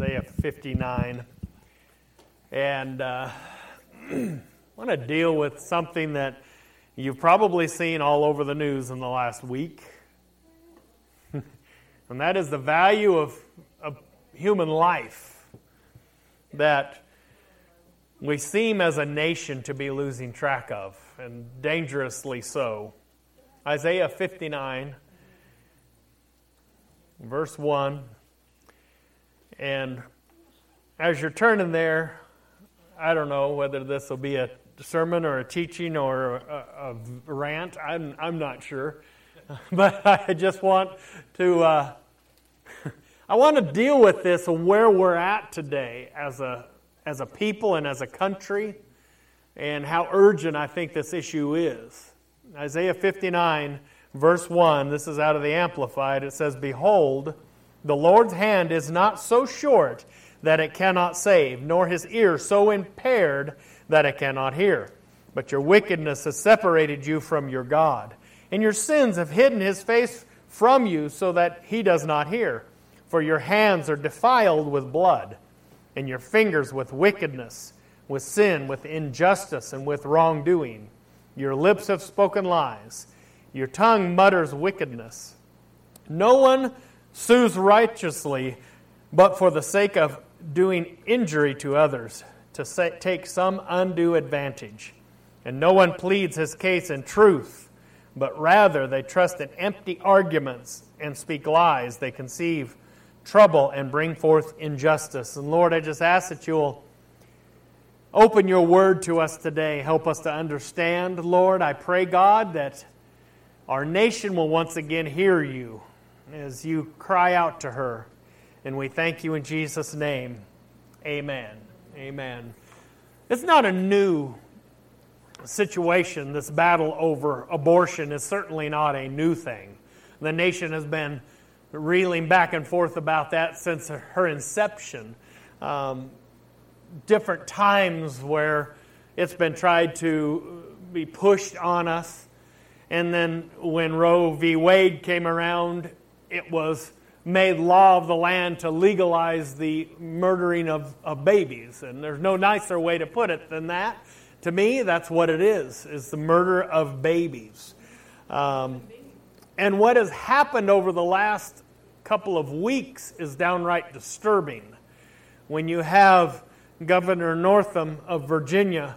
Isaiah 59. And uh, I want to deal with something that you've probably seen all over the news in the last week. and that is the value of, of human life that we seem as a nation to be losing track of, and dangerously so. Isaiah 59, verse 1. And as you're turning there, I don't know whether this will be a sermon or a teaching or a, a rant. I'm, I'm not sure. But I just want to. Uh, I want to deal with this where we're at today as a, as a people and as a country, and how urgent I think this issue is. Isaiah 59, verse 1, this is out of the Amplified. It says, Behold, the Lord's hand is not so short that it cannot save, nor his ear so impaired that it cannot hear. But your wickedness has separated you from your God, and your sins have hidden his face from you so that he does not hear. For your hands are defiled with blood, and your fingers with wickedness, with sin, with injustice, and with wrongdoing. Your lips have spoken lies, your tongue mutters wickedness. No one sues righteously, but for the sake of doing injury to others, to take some undue advantage. And no one pleads his case in truth, but rather they trust in empty arguments and speak lies. They conceive trouble and bring forth injustice. And Lord, I just ask that you'll open your word to us today. Help us to understand, Lord. I pray, God, that our nation will once again hear you as you cry out to her. And we thank you in Jesus' name. Amen. Amen. It's not a new situation, this battle over abortion is certainly not a new thing. The nation has been reeling back and forth about that since her inception. Um, different times where it's been tried to be pushed on us. And then when Roe v. Wade came around, it was made law of the land to legalize the murdering of, of babies. And there's no nicer way to put it than that. To me, that's what it is, is the murder of babies. Um, and what has happened over the last couple of weeks is downright disturbing. When you have Governor Northam of Virginia,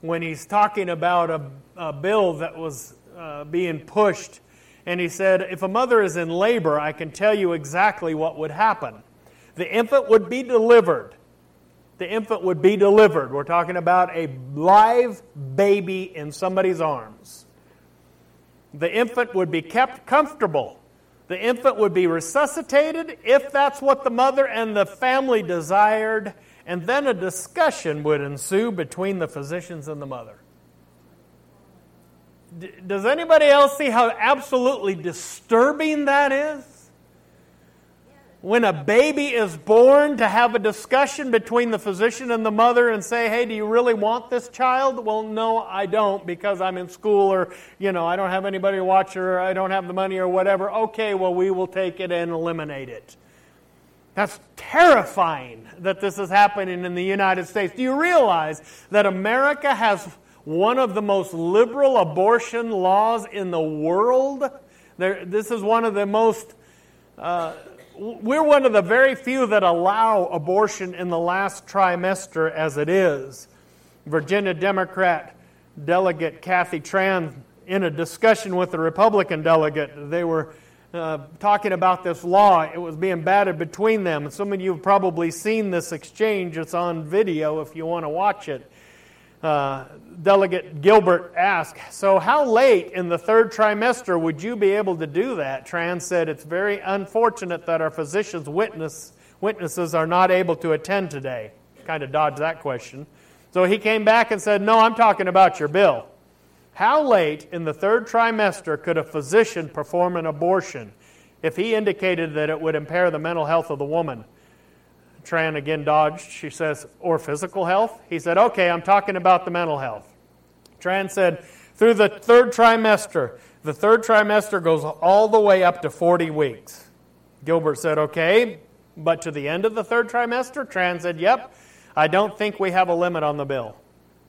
when he's talking about a, a bill that was uh, being pushed and he said, If a mother is in labor, I can tell you exactly what would happen. The infant would be delivered. The infant would be delivered. We're talking about a live baby in somebody's arms. The infant would be kept comfortable. The infant would be resuscitated if that's what the mother and the family desired, and then a discussion would ensue between the physicians and the mother does anybody else see how absolutely disturbing that is? When a baby is born, to have a discussion between the physician and the mother and say, hey, do you really want this child? Well, no, I don't because I'm in school or, you know, I don't have anybody to watch her or I don't have the money or whatever. Okay, well, we will take it and eliminate it. That's terrifying that this is happening in the United States. Do you realize that America has one of the most liberal abortion laws in the world. There, this is one of the most, uh, we're one of the very few that allow abortion in the last trimester as it is. Virginia Democrat delegate Kathy Tran, in a discussion with the Republican delegate, they were uh, talking about this law. It was being batted between them. And some of you have probably seen this exchange. It's on video if you want to watch it. Uh, Delegate Gilbert asked, So, how late in the third trimester would you be able to do that? Tran said, It's very unfortunate that our physicians' witness, witnesses are not able to attend today. Kind of dodged that question. So he came back and said, No, I'm talking about your bill. How late in the third trimester could a physician perform an abortion if he indicated that it would impair the mental health of the woman? Tran again dodged. She says, or physical health? He said, okay, I'm talking about the mental health. Tran said, through the third trimester, the third trimester goes all the way up to 40 weeks. Gilbert said, okay, but to the end of the third trimester? Tran said, Yep. I don't think we have a limit on the bill.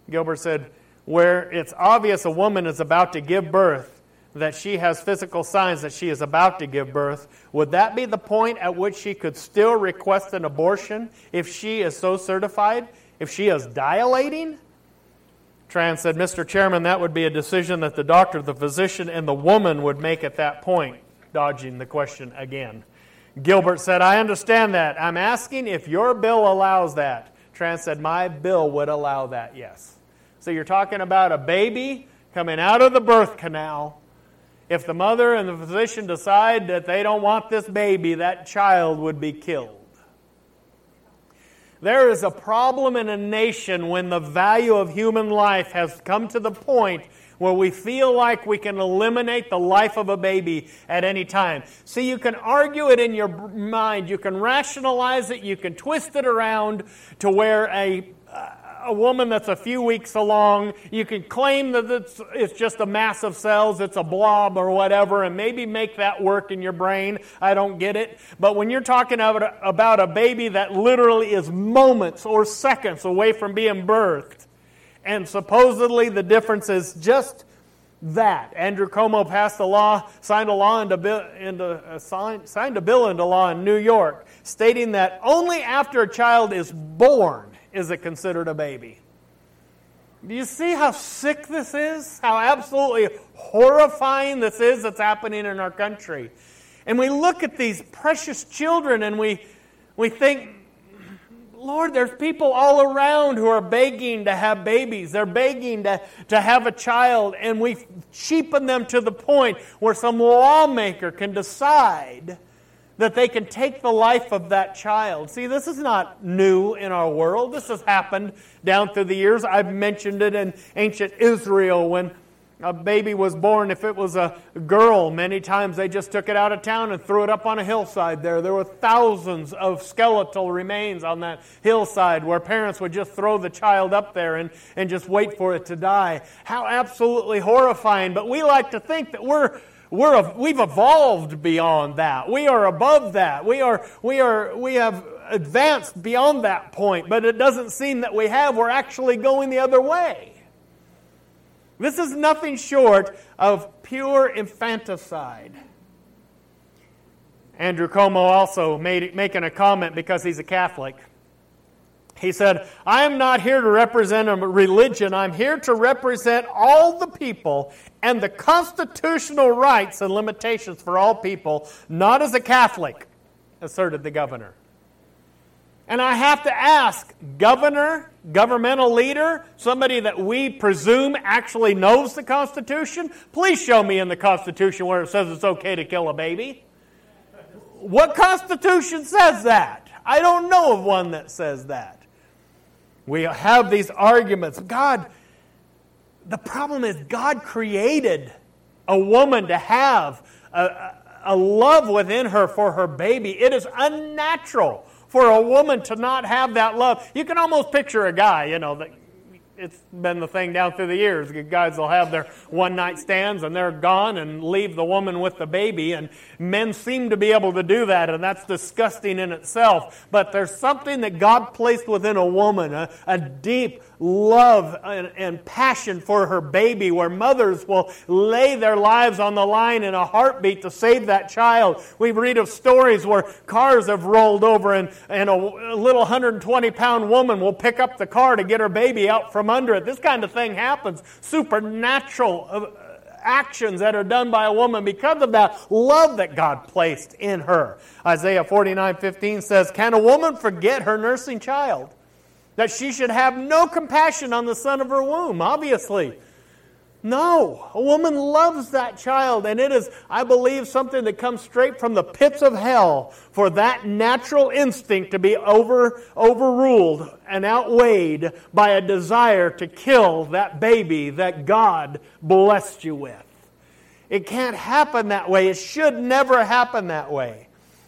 Gilbert said, Where it's obvious a woman is about to give birth, that she has physical signs that she is about to give birth, would that be the point at which she could still request an abortion if she is so certified? If she is dilating? Tran said, Mr. Chairman, that would be a decision that the doctor, the physician, and the woman would make at that point, dodging the question again. Gilbert said, I understand that. I'm asking if your bill allows that. Tran said, My bill would allow that, yes. So you're talking about a baby coming out of the birth canal. If the mother and the physician decide that they don't want this baby, that child would be killed. There is a problem in a nation when the value of human life has come to the point where we feel like we can eliminate the life of a baby at any time. See, you can argue it in your mind, you can rationalize it, you can twist it around to where a a woman that's a few weeks along, you can claim that it's, it's just a mass of cells, it's a blob or whatever, and maybe make that work in your brain. I don't get it. But when you're talking about, a baby that literally is moments or seconds away from being birthed, and supposedly the difference is just that. Andrew Cuomo passed a law, signed a law into, into uh, signed, signed a bill into law in New York, stating that only after a child is born is it considered a baby. Do you see how sick this is? How absolutely horrifying this is that's happening in our country. And we look at these precious children and we, we think, Lord, there's people all around who are begging to have babies. They're begging to, to have a child, and we cheapen them to the point where some lawmaker can decide that they can take the life of that child. See, this is not new in our world. This has happened down through the years. I've mentioned it in ancient Israel when a baby was born. If it was a girl, many times they just took it out of town and threw it up on a hillside there. There were thousands of skeletal remains on that hillside where parents would just throw the child up there and, and just wait for it to die. How absolutely horrifying. But we like to think that we're we're, we've evolved beyond that. We are above that. We, are, we, are, we have advanced beyond that point, but it doesn't seem that we have. We're actually going the other way. This is nothing short of pure infanticide. Andrew Cuomo also made making a comment because he's a Catholic. He said, I am not here to represent a religion. I'm here to represent all the people and the constitutional rights and limitations for all people, not as a Catholic, asserted the governor. And I have to ask, governor, governmental leader, somebody that we presume actually knows the Constitution, please show me in the Constitution where it says it's okay to kill a baby. What Constitution says that? I don't know of one that says that. We have these arguments. God, the problem is, God created a woman to have a, a, love within her for her baby. It is unnatural for a woman to not have that love. You can almost picture a guy, you know, that it's been the thing down through the years. Guys will have their one night stands and they're gone and leave the woman with the baby. And men seem to be able to do that, and that's disgusting in itself. But there's something that God placed within a woman, a, a deep love and, and, passion for her baby, where mothers will lay their lives on the line in a heartbeat to save that child. We read of stories where cars have rolled over and, and a, a little 120 pound woman will pick up the car to get her baby out from under it. This kind of thing happens. Supernatural uh, actions that are done by a woman because of that love that God placed in her. Isaiah 49 15 says, Can a woman forget her nursing child? That she should have no compassion on the son of her womb, obviously. No, a woman loves that child, and it is, I believe, something that comes straight from the pits of hell for that natural instinct to be over, overruled and outweighed by a desire to kill that baby that God blessed you with. It can't happen that way. It should never happen that way.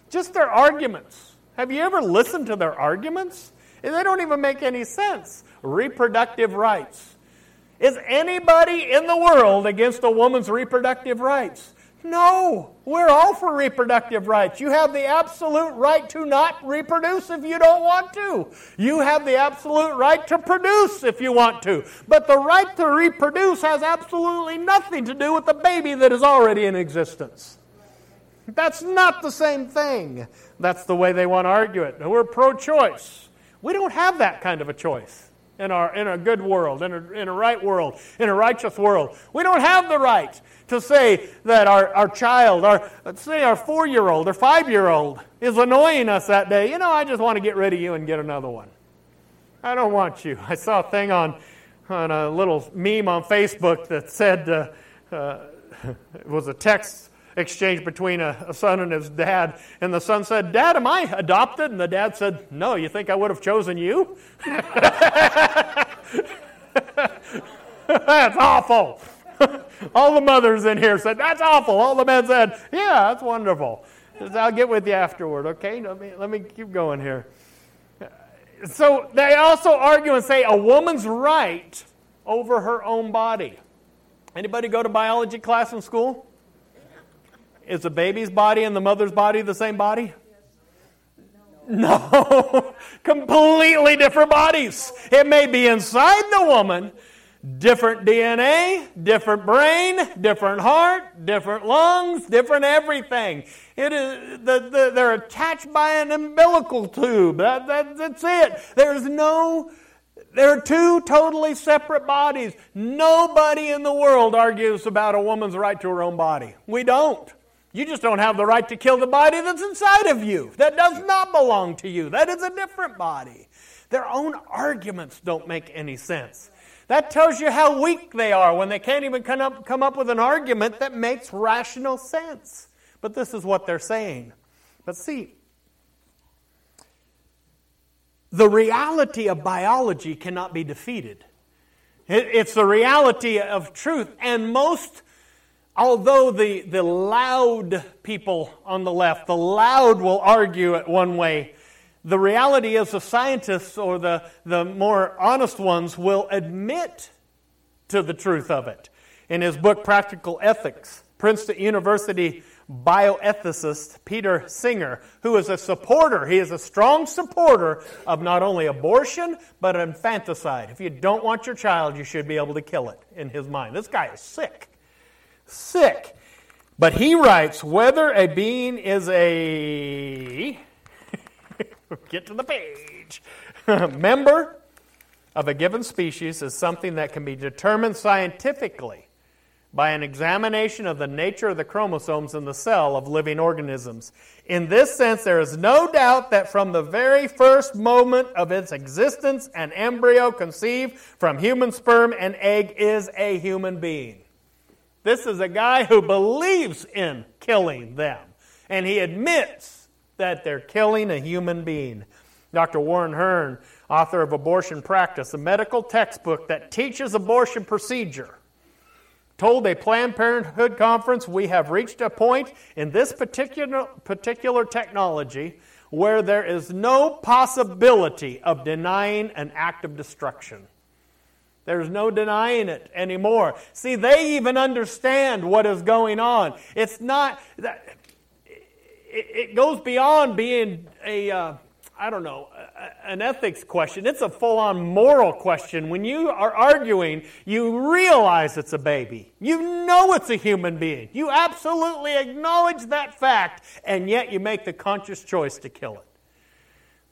Just their arguments. Have you ever listened to their arguments? They don't even make any sense. Reproductive rights. Is anybody in the world against a woman's reproductive rights? No, we're all for reproductive rights. You have the absolute right to not reproduce if you don't want to. You have the absolute right to produce if you want to. But the right to reproduce has absolutely nothing to do with the baby that is already in existence. That's not the same thing. That's the way they want to argue it. We're pro choice. We don't have that kind of a choice in, our, in a good world, in a, in a right world, in a righteous world. We don't have the right to say that our, our child, our, let's say our four year old or five year old, is annoying us that day. You know, I just want to get rid of you and get another one. I don't want you. I saw a thing on, on a little meme on Facebook that said, uh, uh, it was a text exchange between a, a, son and his dad. And the son said, Dad, am I adopted? And the dad said, No, you think I would have chosen you? That's awful. All the mothers in here said, That's awful. All the men said, Yeah, that's wonderful. I'll get with you afterward, okay? Let me, let me keep going here. So they also argue and say a woman's right over her own body. Anybody go to biology class in school? Is the baby's body and the mother's body the same body? No, completely different bodies. It may be inside the woman, different DNA, different brain, different heart, different lungs, different everything. It is the, the, they're attached by an umbilical tube. That, that, that's it. There's no. There are two totally separate bodies. Nobody in the world argues about a woman's right to her own body. We don't. You just don't have the right to kill the body that's inside of you. That does not belong to you. That is a different body. Their own arguments don't make any sense. That tells you how weak they are when they can't even come up, come up with an argument that makes rational sense. But this is what they're saying. But see, the reality of biology cannot be defeated. It's the reality of truth. And most although the, the loud people on the left, the loud will argue it one way, the reality is the scientists or the, the more honest ones will admit to the truth of it. In his book, Practical Ethics, Princeton University bioethicist Peter Singer, who is a supporter, he is a strong supporter of not only abortion, but infanticide. If you don't want your child, you should be able to kill it, in his mind. This guy is sick sick. But he writes whether a being is a, get to the page, member of a given species is something that can be determined scientifically by an examination of the nature of the chromosomes in the cell of living organisms. In this sense, there is no doubt that from the very first moment of its existence, an embryo conceived from human sperm and egg is a human being. This is a guy who believes in killing them, and he admits that they're killing a human being. Dr. Warren Hern, author of Abortion Practice, a medical textbook that teaches abortion procedure, told a Planned Parenthood conference we have reached a point in this particular, particular technology where there is no possibility of denying an act of destruction. There's no denying it anymore. See, they even understand what is going on. It's not that it goes beyond being a uh, I don't know, an ethics question. It's a full on moral question. When you are arguing, you realize it's a baby. You know it's a human being. You absolutely acknowledge that fact, and yet you make the conscious choice to kill it.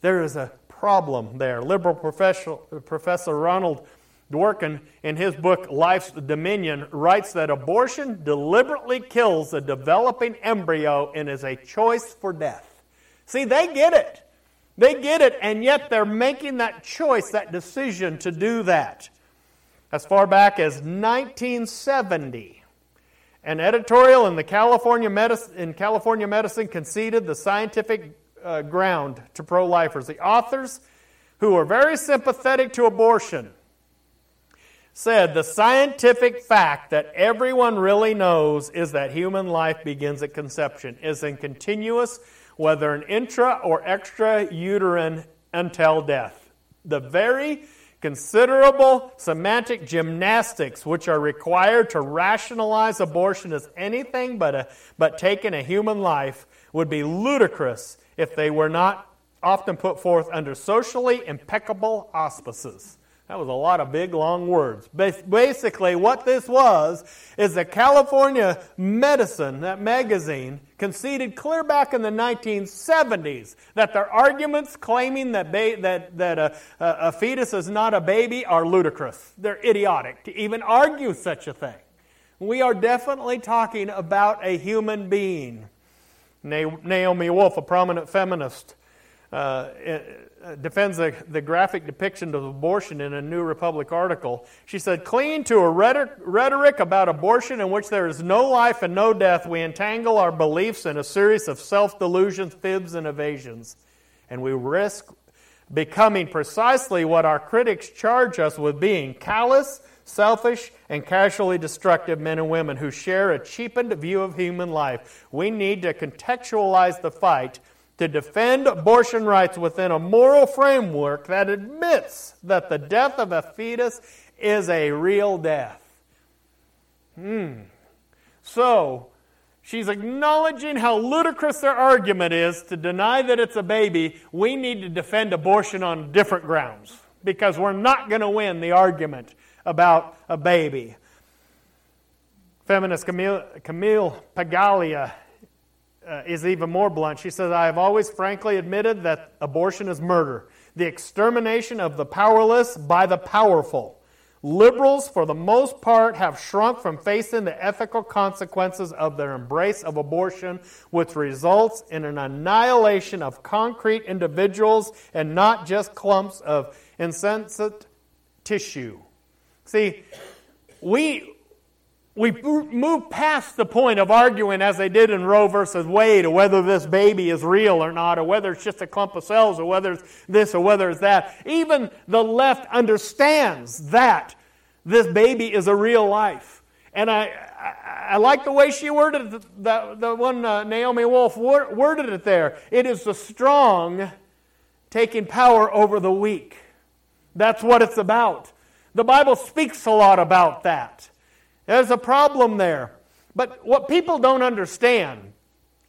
There is a problem there. Liberal professor, professor Ronald Dworkin, in his book Life's Dominion, writes that abortion deliberately kills a developing embryo and is a choice for death. See, they get it. They get it, and yet they're making that choice, that decision to do that. As far back as 1970, an editorial in, the California Medicine, in California Medicine conceded the scientific uh, ground to pro lifers. The authors, who were very sympathetic to abortion, said the scientific fact that everyone really knows is that human life begins at conception, is in continuous, whether an intra or extra uterine, until death. The very Considerable semantic gymnastics, which are required to rationalize abortion as anything but, a, but taking a human life, would be ludicrous if they were not often put forth under socially impeccable auspices. That was a lot of big, long words. Basically, what this was is that California Medicine, that magazine, conceded clear back in the 1970s that their arguments claiming that, ba- that, that a, a fetus is not a baby are ludicrous. They're idiotic to even argue such a thing. We are definitely talking about a human being. Naomi Wolf, a prominent feminist, uh, Uh, defends the, the graphic depiction of abortion in a New Republic article. She said, Clinging to a rhetoric about abortion in which there is no life and no death, we entangle our beliefs in a series of self delusions, fibs, and evasions. And we risk becoming precisely what our critics charge us with being callous, selfish, and casually destructive men and women who share a cheapened view of human life. We need to contextualize the fight to defend abortion rights within a moral framework that admits that the death of a fetus is a real death. Hmm. So, she's acknowledging how ludicrous their argument is to deny that it's a baby. We need to defend abortion on different grounds because we're not going to win the argument about a baby. Feminist Camille, Camille Paglia uh, is even more blunt. She says, I have always frankly admitted that abortion is murder, the extermination of the powerless by the powerful. Liberals, for the most part, have shrunk from facing the ethical consequences of their embrace of abortion, which results in an annihilation of concrete individuals and not just clumps of insensate tissue. See, we, we move past the point of arguing, as they did in Roe versus Wade, or whether this baby is real or not, or whether it's just a clump of cells, or whether it's this or whether it's that. Even the left understands that this baby is a real life. And I, I, I like the way she worded it, the, the one uh, Naomi Wolf worded it there. It is the strong taking power over the weak. That's what it's about. The Bible speaks a lot about that. There's a problem there. But what people don't understand,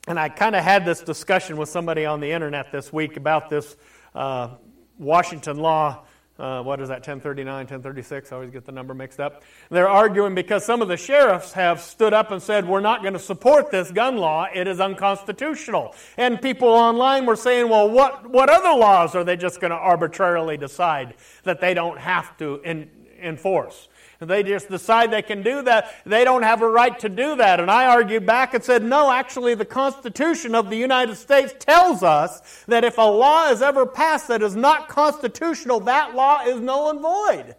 and I kind of had this discussion with somebody on the internet this week about this uh, Washington law. Uh, what is that, 1039, 1036? I always get the number mixed up. They're arguing because some of the sheriffs have stood up and said, We're not going to support this gun law. It is unconstitutional. And people online were saying, Well, what, what other laws are they just going to arbitrarily decide that they don't have to in, enforce? They just decide they can do that. They don't have a right to do that. And I argued back and said, no, actually, the Constitution of the United States tells us that if a law is ever passed that is not constitutional, that law is null and void.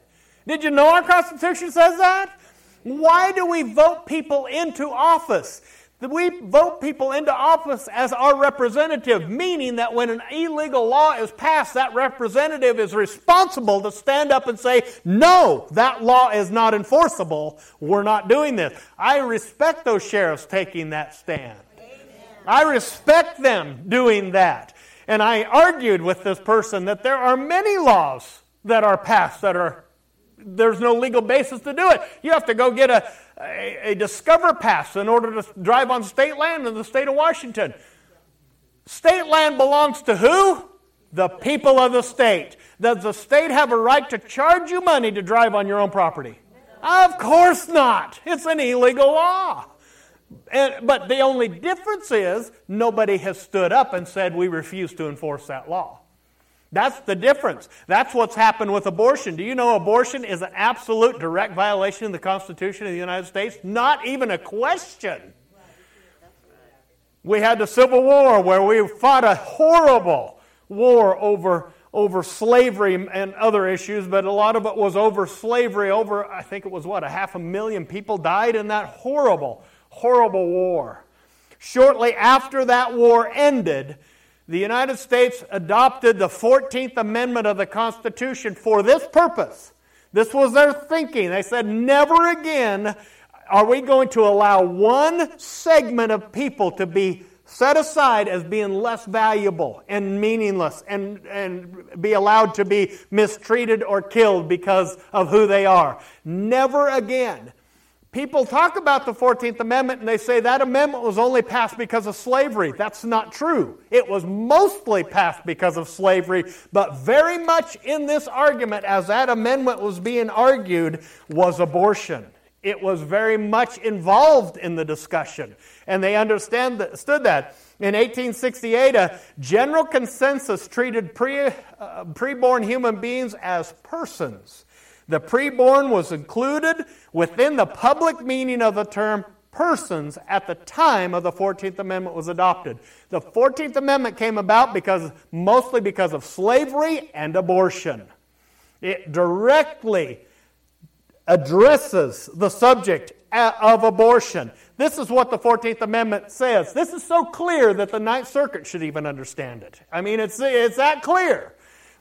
Did you know our Constitution says that? Why do we vote people into office? We vote people into office as our representative, meaning that when an illegal law is passed, that representative is responsible to stand up and say, No, that law is not enforceable. We're not doing this. I respect those sheriffs taking that stand. I respect them doing that. And I argued with this person that there are many laws that are passed that are there's no legal basis to do it. You have to go get a, a, a Discover Pass in order to drive on state land in the state of Washington. State land belongs to who? The people of the state. Does the state have a right to charge you money to drive on your own property? Of course not. It's an illegal law. And, but the only difference is nobody has stood up and said we refuse to enforce that law. That's the difference. That's what's happened with abortion. Do you know abortion is an absolute direct violation of the Constitution of the United States? Not even a question. We had the Civil War where we fought a horrible war over, over slavery and other issues, but a lot of it was over slavery. Over, I think it was what, a half a million people died in that horrible, horrible war. Shortly after that war ended, the United States adopted the 14th Amendment of the Constitution for this purpose. This was their thinking. They said, never again are we going to allow one segment of people to be set aside as being less valuable and meaningless and, and be allowed to be mistreated or killed because of who they are. Never again. People talk about the 14th Amendment and they say that amendment was only passed because of slavery. That's not true. It was mostly passed because of slavery, but very much in this argument, as that amendment was being argued, was abortion. It was very much involved in the discussion, and they understood that. In 1868, a general consensus treated pre, uh, preborn human beings as persons. The preborn was included within the public meaning of the term persons at the time of the 14th Amendment was adopted. The 14th Amendment came about because mostly because of slavery and abortion. It directly addresses the subject of abortion. This is what the 14th Amendment says. This is so clear that the Ninth Circuit should even understand it. I mean, it's, it's that clear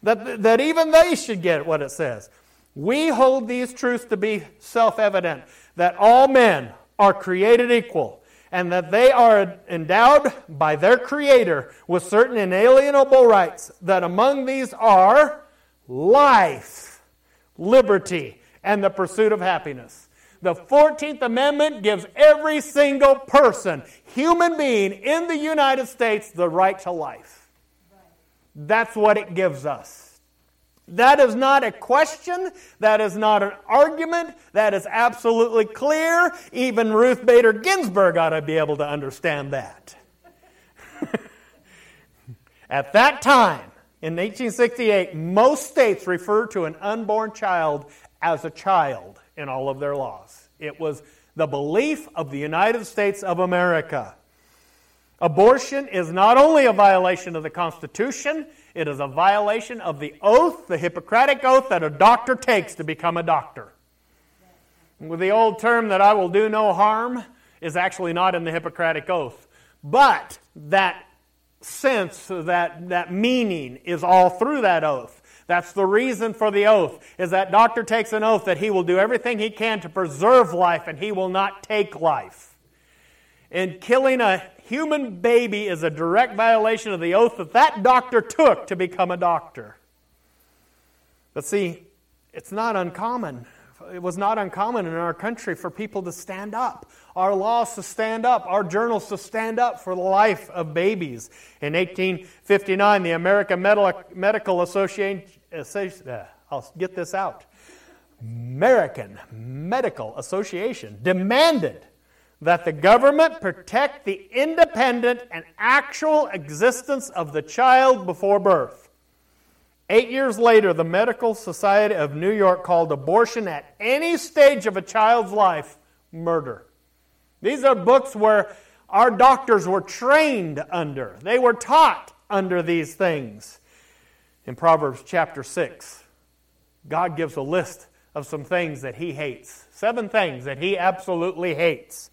that, that even they should get what it says. We hold these truths to be self evident that all men are created equal and that they are endowed by their Creator with certain inalienable rights, that among these are life, liberty, and the pursuit of happiness. The 14th Amendment gives every single person, human being in the United States, the right to life. That's what it gives us. That is not a question. That is not an argument. That is absolutely clear. Even Ruth Bader Ginsburg ought to be able to understand that. At that time, in 1868, most states referred to an unborn child as a child in all of their laws. It was the belief of the United States of America. Abortion is not only a violation of the Constitution, it is a violation of the oath, the Hippocratic oath that a doctor takes to become a doctor. With the old term that I will do no harm is actually not in the Hippocratic oath. But that sense, that, that meaning is all through that oath. That's the reason for the oath, is that doctor takes an oath that he will do everything he can to preserve life and he will not take life. In killing a human baby is a direct violation of the oath that that doctor took to become a doctor. But see, it's not uncommon. It was not uncommon in our country for people to stand up, our laws to stand up, our journals to stand up for the life of babies. In 1859, the American Medical Association, uh, I'll get this out, American Medical Association demanded that the government protect the independent and actual existence of the child before birth. Eight years later, the Medical Society of New York called abortion at any stage of a child's life murder. These are books where our doctors were trained under, they were taught under these things. In Proverbs chapter 6, God gives a list of some things that he hates. Seven things that he absolutely hates.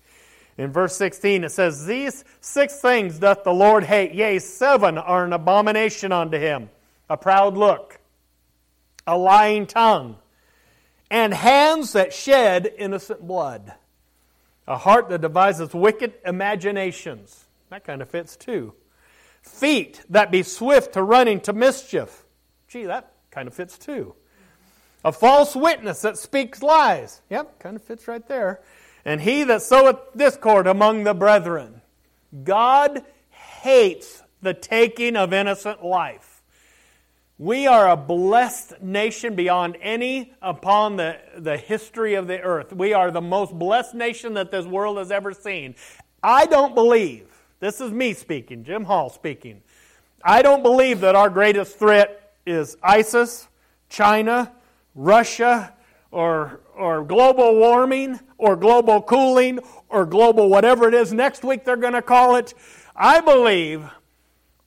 In verse 16, it says, These six things doth the Lord hate, yea, seven are an abomination unto him a proud look, a lying tongue, and hands that shed innocent blood, a heart that devises wicked imaginations. That kind of fits too. Feet that be swift to running to mischief. Gee, that kind of fits too. A false witness that speaks lies. Yep, kind of fits right there and he that soweth discord among the brethren. God hates the taking of innocent life. We are a blessed nation beyond any upon the, the history of the earth. We are the most blessed nation that this world has ever seen. I don't believe, this is me speaking, Jim Hall speaking, I don't believe that our greatest threat is ISIS, China, Russia, or, or global warming or global cooling or global whatever it is next week they're going to call it. I believe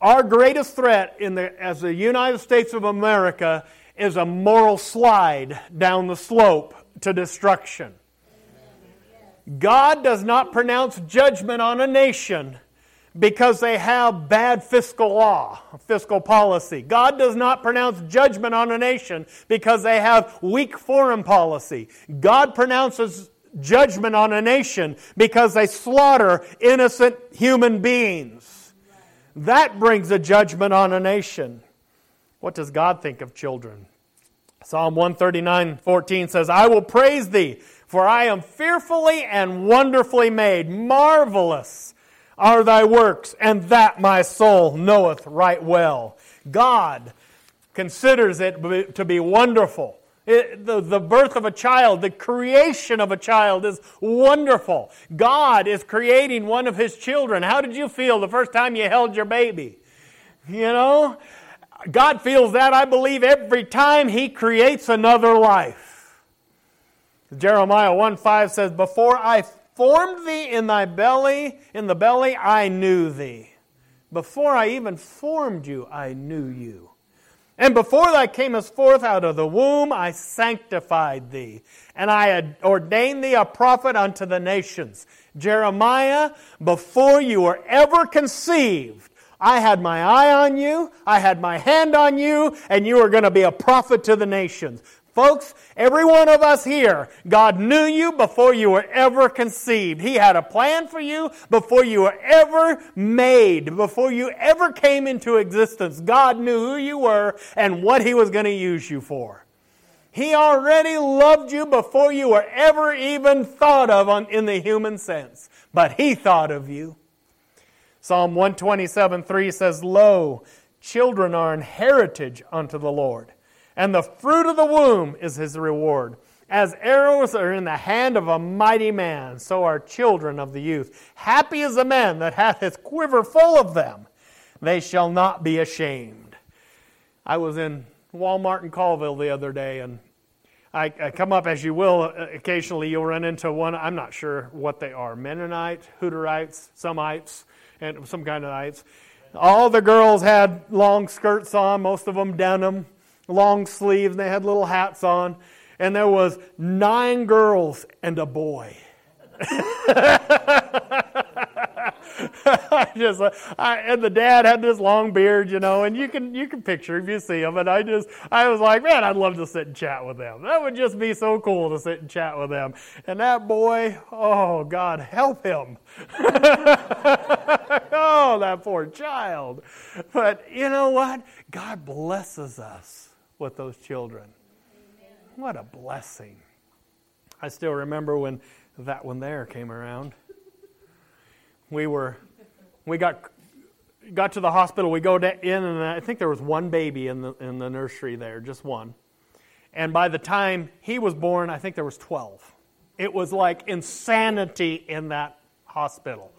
our greatest threat in the, as the United States of America is a moral slide down the slope to destruction. God does not pronounce judgment on a nation because they have bad fiscal law, fiscal policy. God does not pronounce judgment on a nation because they have weak foreign policy. God pronounces judgment on a nation because they slaughter innocent human beings. that brings a judgment on a nation. What does God think of children? Psalm 139 14 says, I will praise thee, for I am fearfully and wonderfully made. Marvelous are thy works, and that my soul knoweth right well. God considers it to be wonderful. It, the, the birth of a child, the creation of a child is wonderful. God is creating one of his children. How did you feel the first time you held your baby? You know, God feels that, I believe, every time he creates another life. Jeremiah 1 5 says, Before I formed thee in thy belly, in the belly, I knew thee. Before I even formed you, I knew you. And before thou camest forth out of the womb, I sanctified thee, and I ordained thee a prophet unto the nations. Jeremiah, before you were ever conceived, I had my eye on you, I had my hand on you, and you were going to be a prophet to the nations. Folks, every one of us here, God knew you before you were ever conceived. He had a plan for you before you were ever made, before you ever came into existence. God knew who you were and what He was going to use you for. He already loved you before you were ever even thought of on, in the human sense. But He thought of you. Psalm 127 3 says, Lo, children are an heritage unto the Lord and the fruit of the womb is his reward. As arrows are in the hand of a mighty man, so are children of the youth. Happy is the man that hath his quiver full of them. They shall not be ashamed. I was in Walmart in Colville the other day, and I, I, come up, as you will, uh, occasionally you'll run into one, I'm not sure what they are Mennonite, Hutterites, Someites, and some kind of ites. All the girls had long skirts on, most of them denim long sleeves, and they had little hats on, and there was nine girls and a boy. I just, I, and the dad had this long beard, you know, and you can you can picture if you see him. And I just, I was like, man, I'd love to sit and chat with them. That would just be so cool to sit and chat with them. And that boy, oh God, help him! oh, that poor child. But you know what? God blesses us with those children. What a blessing. I still remember when that one there came around. We were, we got, got to the hospital. We go in, and I think there was one baby in the, in the nursery there, just one. And by the time he was born, I think there was 12. It was like insanity in that hospital.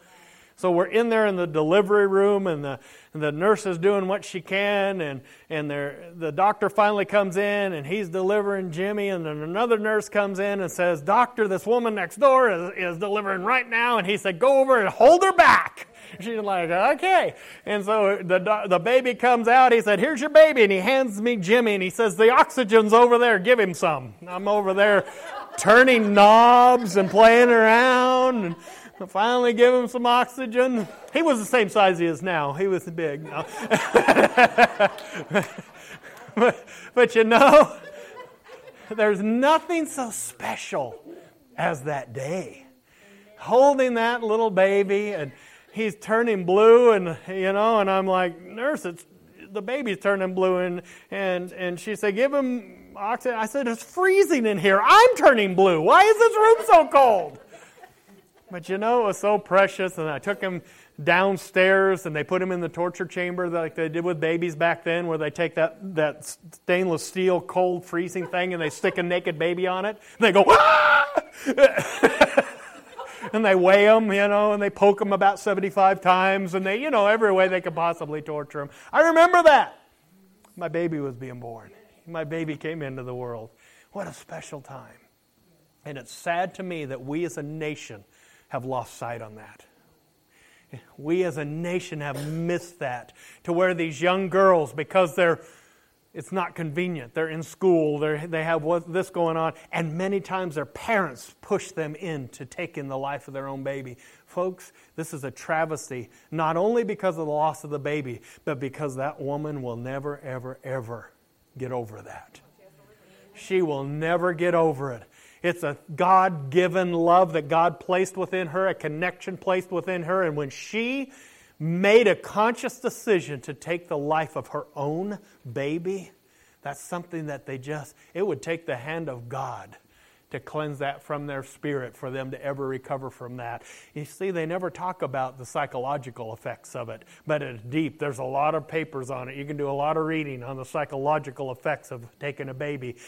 So we're in there in the delivery room, and the, and the nurse is doing what she can, and, and the doctor finally comes in, and he's delivering Jimmy, and then another nurse comes in and says, Doctor, this woman next door is, is delivering right now. And he said, Go over and hold her back. She's like, okay. And so the, the baby comes out. He said, Here's your baby. And he hands me Jimmy and he says, The oxygen's over there. Give him some. I'm over there turning knobs and playing around. And, finally give him some oxygen. He was the same size he is now. He was big. No. but, but you know, there's nothing so special as that day. Holding that little baby and he's turning blue and you know, and I'm like, nurse, it's the baby's turning blue and and and she said, give him oxygen. I said, it's freezing in here. I'm turning blue. Why is this room so cold? But you know, it was so precious, and I took him downstairs and they put him in the torture chamber like they did with babies back then, where they take that, that stainless steel cold freezing thing and they stick a naked baby on it. And they go, ah! and they weigh them, you know, and they poke them about 75 times, and they, you know, every way they could possibly torture them. I remember that. My baby was being born. My baby came into the world. What a special time. And it's sad to me that we as a nation have lost sight on that. We as a nation have missed that to where these young girls, because they're it's not convenient. They're in school. They're, they have this going on. And many times their parents push them in to take in the life of their own baby. Folks, this is a travesty, not only because of the loss of the baby, but because that woman will never, ever, ever get over that. She will never get over it. It's a God given love that God placed within her, a connection placed within her. And when she made a conscious decision to take the life of her own baby, that's something that they just, it would take the hand of God to cleanse that from their spirit for them to ever recover from that. You see, they never talk about the psychological effects of it, but it's deep. There's a lot of papers on it. You can do a lot of reading on the psychological effects of taking a baby.